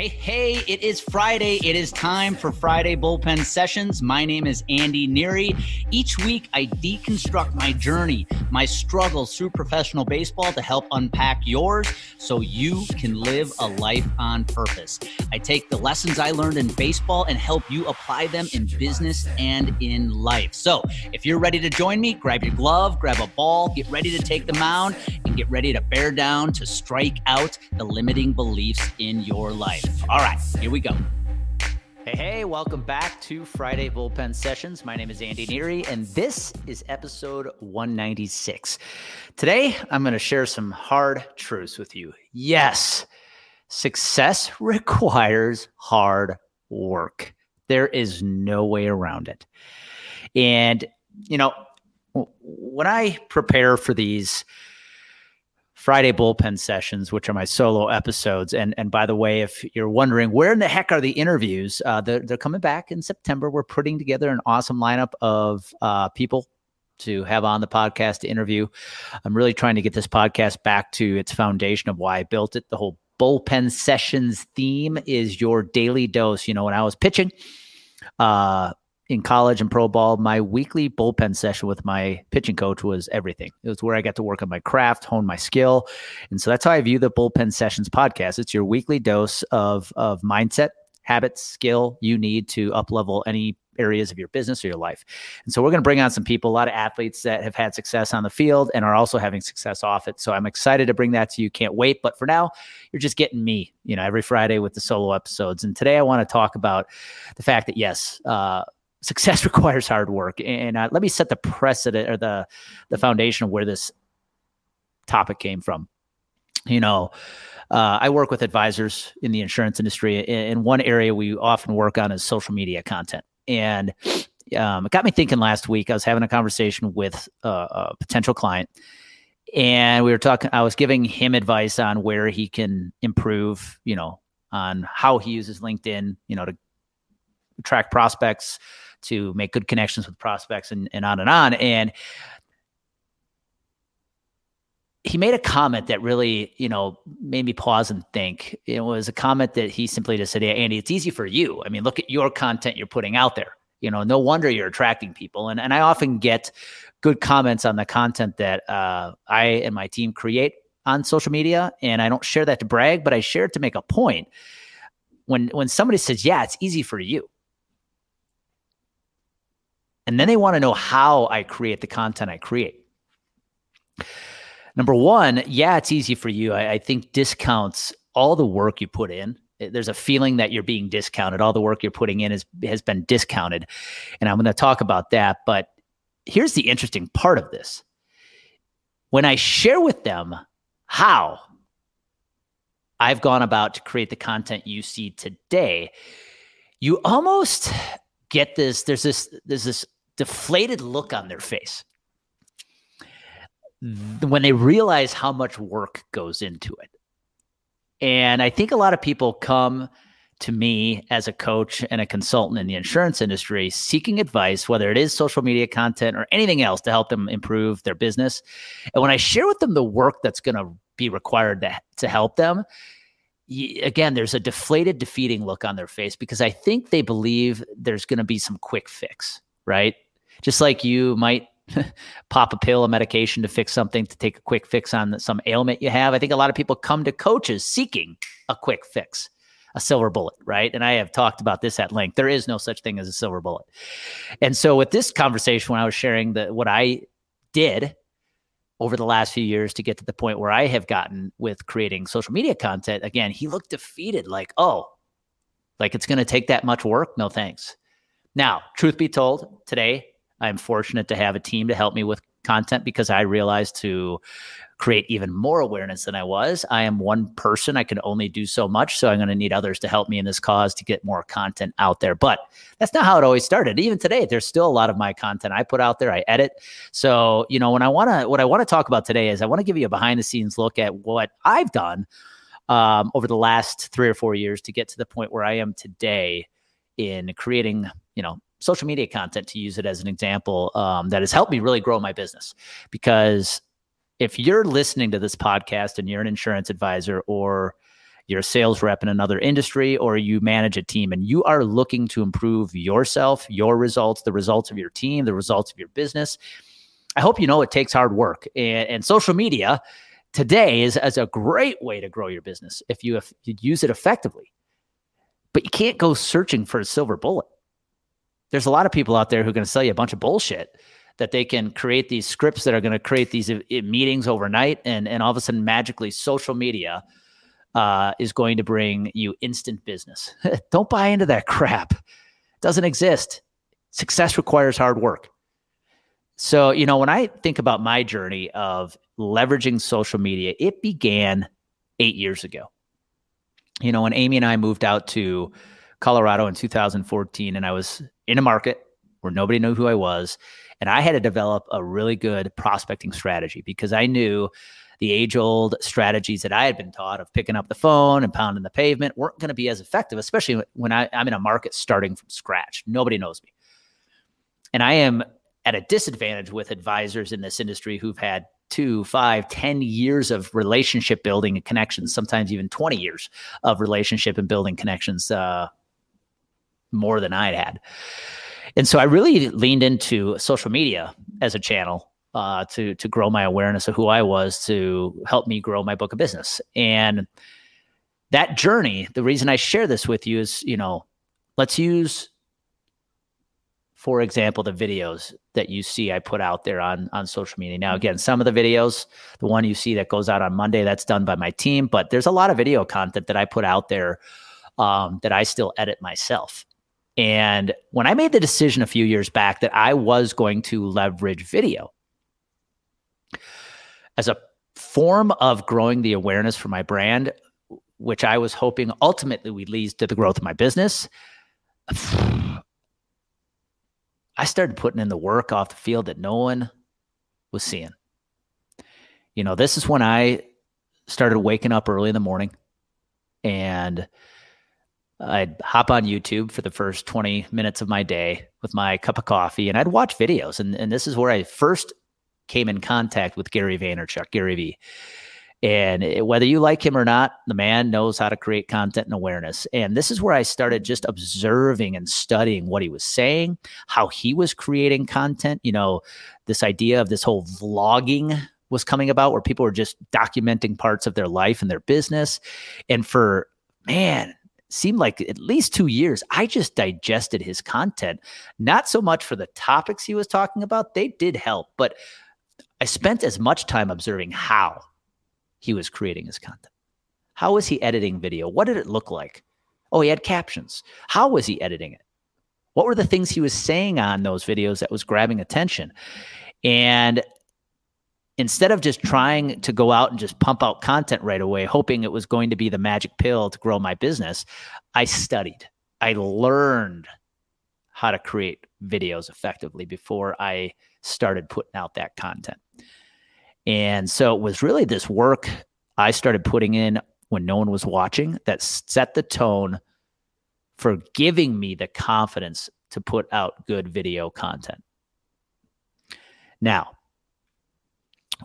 Hey, hey, it is Friday. It is time for Friday Bullpen Sessions. My name is Andy Neary. Each week, I deconstruct my journey, my struggles through professional baseball to help unpack yours so you can live a life on purpose. I take the lessons I learned in baseball and help you apply them in business and in life. So if you're ready to join me, grab your glove, grab a ball, get ready to take the mound, and get ready to bear down to strike out the limiting beliefs in your life. All right, here we go. Hey, hey, welcome back to Friday Bullpen Sessions. My name is Andy Neary, and this is episode 196. Today, I'm going to share some hard truths with you. Yes, success requires hard work. There is no way around it. And, you know, when I prepare for these, Friday bullpen sessions, which are my solo episodes. And and by the way, if you're wondering where in the heck are the interviews, uh, they're, they're coming back in September. We're putting together an awesome lineup of uh, people to have on the podcast to interview. I'm really trying to get this podcast back to its foundation of why I built it. The whole bullpen sessions theme is your daily dose. You know, when I was pitching, uh, in college and pro ball, my weekly bullpen session with my pitching coach was everything. It was where I got to work on my craft, hone my skill. And so that's how I view the Bullpen Sessions podcast. It's your weekly dose of, of mindset, habits, skill you need to up level any areas of your business or your life. And so we're going to bring on some people, a lot of athletes that have had success on the field and are also having success off it. So I'm excited to bring that to you. Can't wait. But for now, you're just getting me, you know, every Friday with the solo episodes. And today I want to talk about the fact that yes, uh, success requires hard work. And uh, let me set the precedent or the the foundation of where this topic came from. You know, uh, I work with advisors in the insurance industry, and one area we often work on is social media content. And um, it got me thinking last week. I was having a conversation with a, potential client, and we were talking. I was giving him advice on where he can improve. You know, on how he uses LinkedIn. You know, to attract prospects, to make good connections with prospects and, and on and on. And he made a comment that really, you know, made me pause and think. It was a comment that he simply just said, Andy, it's easy for you. I mean, look at your content you're putting out there. You know, no wonder you're attracting people. And and I often get good comments on the content that uh, I and my team create on social media. And I don't share that to brag, but I share it to make a point. When when somebody says, Yeah, it's easy for you and then they want to know how I create the content I create. Number one, yeah, it's easy for you. I, I think discounts all the work you put in. Eh, there's a feeling that you're being discounted. All the work you're putting in is, has been discounted. And I'm going to talk about that. But here's the interesting part of this when I share with them how I've gone about to create the content you see today, you almost get this there's this there's this deflated look on their face when they realize how much work goes into it. And I think a lot of people come to me as a coach and a consultant in the insurance industry seeking advice, whether it is social media content or anything else to help them improve their business. And when I share with them the work that's going to be required to, to help them, again, there's a deflated, defeating look on their face because I think they believe there's going to be some quick fix, right? Just like you might pop a pill, a medication to fix something, to take a quick fix on some ailment you have. I think a lot of people come to coaches seeking a quick fix, a silver bullet, right? And I have talked about this at length. There is no such thing as a silver bullet. And so with this conversation, when I was sharing the what I did over the last few years to get to the point where I have gotten with creating social media content, again, he looked defeated, like, oh, like it's going to take that much work? No thanks. Now, truth be told, today I'm fortunate to have a team to help me with content because I realized to create even more awareness than I was. I am one person. I can only do so much. So I'm going to need others to help me in this cause to get more content out there. But that's not how it always started. Even today, there's still a lot of my content I put out there. I edit. So, you know, when I want to, what I want to talk about today is I want to give you a behind the scenes look at what I've done um, over the last three or four years to get to the point where I am today in creating, you know, social media content to use it as an example um, that has helped me really grow my business because if you're listening to this podcast and you're an insurance advisor or you're a sales rep in another industry, or you manage a team and you are looking to improve yourself, your results, the results of your team, the results of your business. I hope you know it takes hard work. And, and social media today is, is a great way to grow your business if you, if you use it effectively. But you can't go searching for a silver bullet. There's a lot of people out there who are going to sell you a bunch of bullshit that they can create these scripts that are going to create these uh, meetings overnight and and all of a sudden magically social media uh, is going to bring you instant business. Don't buy into that crap. It doesn't exist. Success requires hard work. So, you know, when I think about my journey of leveraging social media, it began eight years ago. You know, when Amy and I moved out to Colorado in 2014, and I was in a market where nobody knew who I was. And I had to develop a really good prospecting strategy because I knew the age old strategies that I had been taught of picking up the phone and pounding the pavement weren't going to be as effective, especially when I, I'm in a market starting from scratch. Nobody knows me. And I am at a disadvantage with advisors in this industry who've had two, five, ten years of relationship building and connections, sometimes even 20 years of relationship and building connections, uh, more than I'd had. And so I really leaned into social media as a channel uh, to to grow my awareness of who I was, to help me grow my book of business. And that journey, the reason I share this with you is, you know, let's use, for example, the videos that you see I put out there on on social media. Now, again, some of the videos, the one you see that goes out on Monday, that's done by my team, but there's a lot of video content that I put out there um, that I still edit myself. And when I made the decision a few years back that I was going to leverage video as a form of growing the awareness for my brand, which I was hoping ultimately would lead to the growth of my business, I started putting in the work off the field that no one was seeing. You know, this is when I started waking up early in the morning and I'd hop on YouTube for the first 20 minutes of my day with my cup of coffee and I'd watch videos. And, and this is where I first came in contact with Gary Vaynerchuk, Gary V. And it, whether you like him or not, the man knows how to create content and awareness. And this is where I started just observing and studying what he was saying, how he was creating content. You know, this idea of this whole vlogging was coming about where people were just documenting parts of their life and their business. And for man, seemed like at least two years, I just digested his content. Not so much for the topics he was talking about, they did help, but I spent as much time observing how he was creating his content. How was he editing video? What did it look like? Oh, he had captions. How was he editing it? What were the things he was saying on those videos that was grabbing attention? And instead of just trying to go out and just pump out content right away, hoping it was going to be the magic pill to grow my business, I studied. I learned how to create videos effectively before I started putting out that content. And so it was really this work I started putting in when no one was watching that set the tone for giving me the confidence to put out good video content. Now,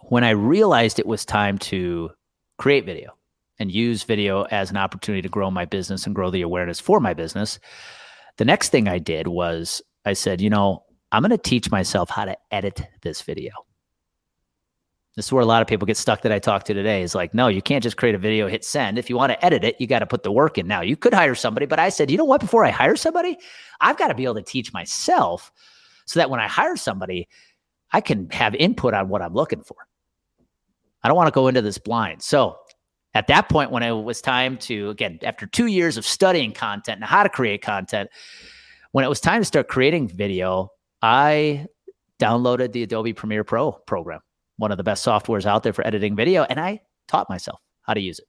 when I realized it was time to create video and use video as an opportunity to grow my business and grow the awareness for my business, the next thing I did was I said, you know, I'm going to teach myself how to edit this video. This is where a lot of people get stuck that I talked to today is like, no, you can't just create a video, hit send. If you want to edit it, you got to put the work in. Now, you could hire somebody, but I said, you know what? Before I hire somebody, I've got to be able to teach myself so that when I hire somebody, I can have input on what I'm looking for. I don't want to go into this blind. So at that point, when it was time to, again, after two years of studying content and how to create content, when it was time to start creating video, I downloaded the Adobe Premiere Pro program, one of the best softwares out there for editing video, and I taught myself how to use it.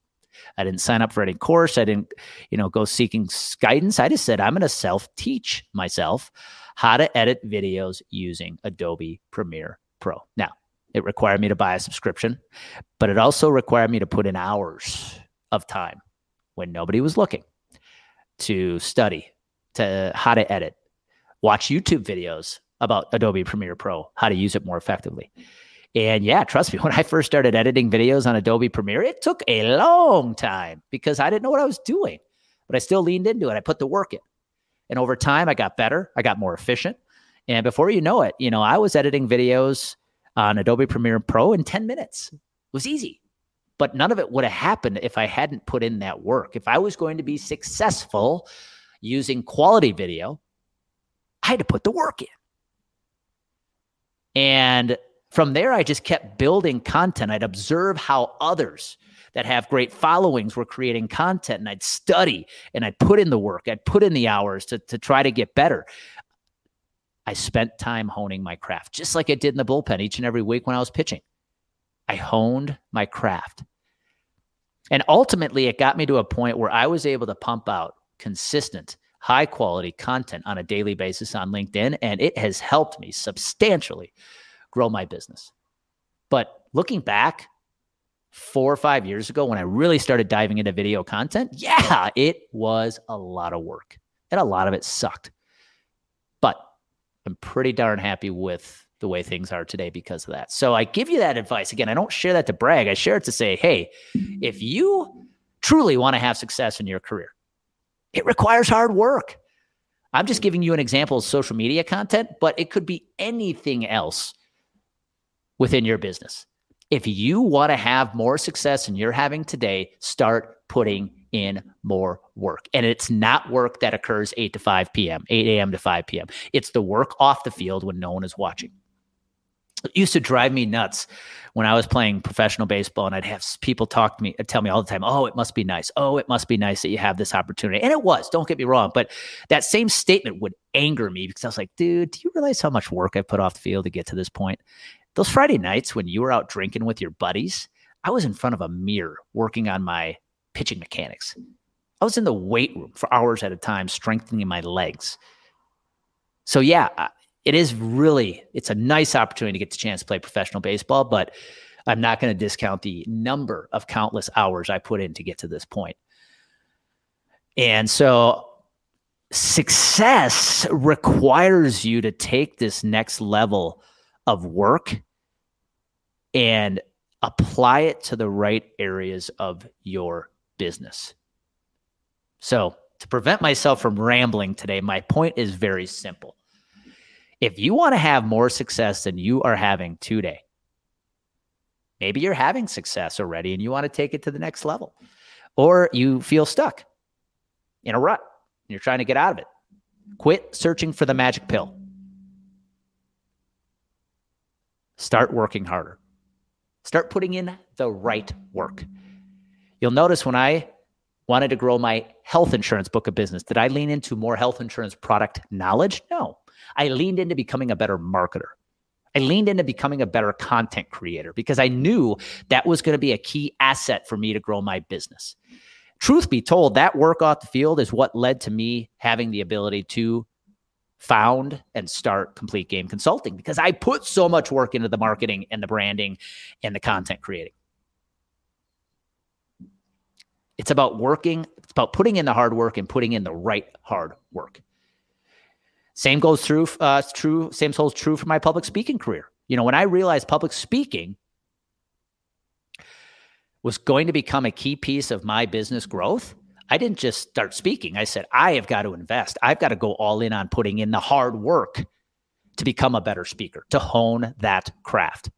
I didn't sign up for any course. I didn't, you know, go seeking guidance. I just said I'm going to self-teach myself how to edit videos using Adobe Premiere Pro. Now, it required me to buy a subscription, but it also required me to put in hours of time when nobody was looking to study to how to edit, watch YouTube videos about Adobe Premiere Pro, how to use it more effectively. And yeah, trust me, when I first started editing videos on Adobe Premiere, it took a long time because I didn't know what I was doing, but I still leaned into it. I put the work in. And over time, I got better, I got more efficient. And before you know it, you know, I was editing videos on Adobe Premiere Pro in 10 minutes. It was easy. But none of it would have happened if I hadn't put in that work. If I was going to be successful using quality video, I had to put the work in. And from there, I just kept building content. I'd observe how others that have great followings were creating content and I'd study and I'd put in the work, I'd put in the hours to, to try to get better. I spent time honing my craft, just like I did in the bullpen each and every week when I was pitching. I honed my craft. And ultimately, it got me to a point where I was able to pump out consistent, high quality content on a daily basis on LinkedIn. And it has helped me substantially grow my business. But looking back, four or five years ago, when I really started diving into video content, yeah, it was a lot of work and a lot of it sucked. But I'm pretty darn happy with the way things are today because of that. So I give you that advice. Again, I don't share that to brag. I share it to say, hey, if you truly want to have success in your career, it requires hard work. I'm just giving you an example of social media content, but it could be anything else within your business. If you want to have more success than you're having today, start putting in more work. And it's not work that occurs 8 to 5 p.m., 8 a.m. to 5 p.m. It's the work off the field when no one is watching. It used to drive me nuts when I was playing professional baseball and I'd have people talk to me, uh, tell me all the time, oh, it must be nice. Oh, it must be nice that you have this opportunity. And it was, don't get me wrong. But that same statement would anger me because I was like, dude, do you realize how much work I put off the field to get to this point? Those Friday nights when you were out drinking with your buddies, I was in front of a mirror working on my pitching mechanics. I was in the weight room for hours at a time, strengthening my legs. So yeah, it is really it's a nice opportunity to get the chance to play professional baseball, but I'm not going to discount the number of countless hours I put in to get to this point. And so success requires you to take this next level of work and apply it to the right areas of your business. So, to prevent myself from rambling today, my point is very simple. If you want to have more success than you are having today, maybe you're having success already and you want to take it to the next level, or you feel stuck in a rut and you're trying to get out of it. Quit searching for the magic pill. Start working harder. Start putting in the right work. You'll notice when I wanted to grow my health insurance book of business, did I lean into more health insurance product knowledge? No. I leaned into becoming a better marketer. I leaned into becoming a better content creator because I knew that was going to be a key asset for me to grow my business. Truth be told, that work off the field is what led to me having the ability to found and start complete game consulting because I put so much work into the marketing and the branding and the content creating. It's about working, it's about putting in the hard work and putting in the right hard work. Same goes through, uh, true, same holds true for my public speaking career. You know, when I realized public speaking was going to become a key piece of my business growth, I didn't just start speaking. I said, I have got to invest. I've got to go all in on putting in the hard work to become a better speaker, to hone that craft.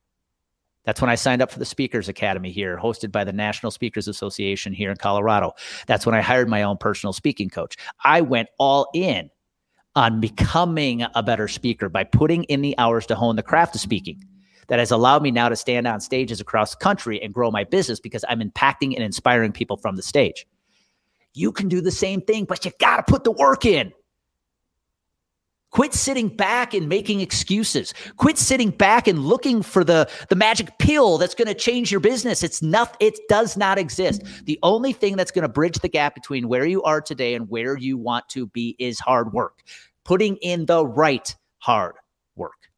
That's when I signed up for the Speakers Academy here, hosted by the National Speakers Association here in Colorado. That's when I hired my own personal speaking coach. I went all in on becoming a better speaker by putting in the hours to hone the craft of speaking. That has allowed me now to stand on stages across the country and grow my business because I'm impacting and inspiring people from the stage. You can do the same thing, but you got to put the work in. Quit sitting back and making excuses. Quit sitting back and looking for the, the magic pill that's going to change your business. It's not, it does not exist. The only thing that's going to bridge the gap between where you are today and where you want to be is hard work. Putting in the right hard work.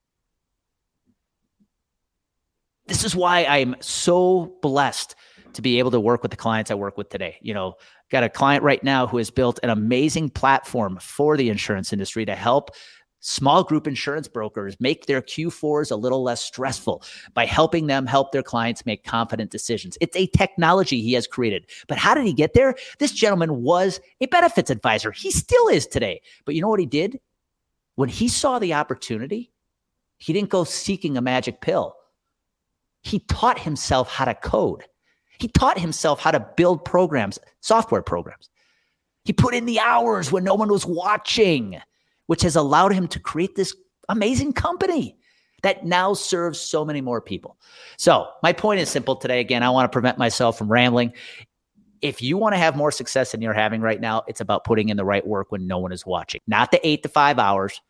This is why I'm so blessed to be able to work with the clients I work with today. You know, got a client right now who has built an amazing platform for the insurance industry to help small group insurance brokers make their Q4s a little less stressful by helping them help their clients make confident decisions. It's a technology he has created. But how did he get there? This gentleman was a benefits advisor. He still is today. But you know what he did? When he saw the opportunity, he didn't go seeking a magic pill. He taught himself how to code. He taught himself how to build programs, software programs. He put in the hours when no one was watching which has allowed him to create this amazing company that now serves so many more people. So, my point is simple today. Again, I want to prevent myself from rambling. If you want to have more success than you're having right now, it's about putting in the right work when no one is watching, not the eight to five hours,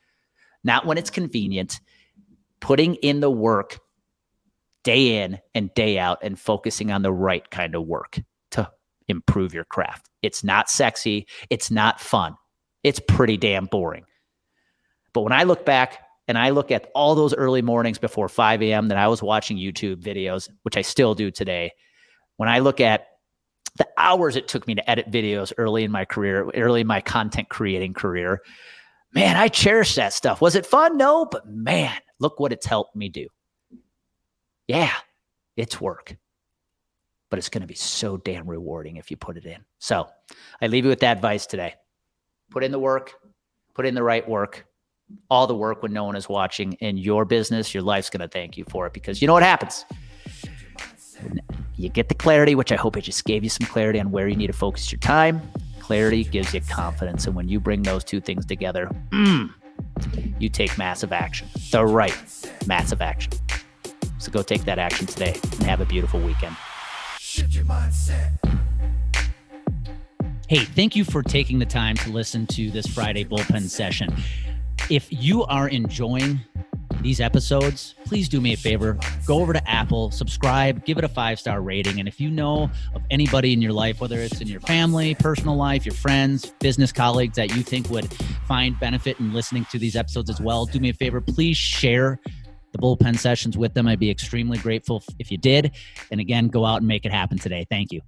not when it's convenient, putting in the work day in and day out and focusing on the right kind of work to improve your craft. It's not sexy, it's not fun, it's pretty damn boring. But when I look back and I look at all those early mornings before 5 a.m. that I was watching YouTube videos, which I still do today, when I look at the hours it took me to edit videos early in my career, early in my content creating career, man, I cherish that stuff. Was it fun? No, but man, look what it's helped me do. Yeah, it's work, but it's going to be so damn rewarding if you put it in. So I leave you with that advice today. Put in the work, put in the right work, all the work when no one is watching in your business, your life's going to thank you for it because you know what happens? You get the clarity, which I hope I just gave you some clarity on where you need to focus your time. Clarity gives you confidence. And when you bring those two things together, mm, you take massive action, the right massive action. So go take that action today and have a beautiful weekend. Hey, thank you for taking the time to listen to this Friday bullpen session. If you are enjoying these episodes, please do me a favor. Go over to Apple, subscribe, give it a five star rating. And if you know of anybody in your life, whether it's in your family, personal life, your friends, business colleagues that you think would find benefit in listening to these episodes as well, do me a favor. Please share bullpen sessions with them. I'd be extremely grateful if you did. And again, go out and make it happen today. Thank you.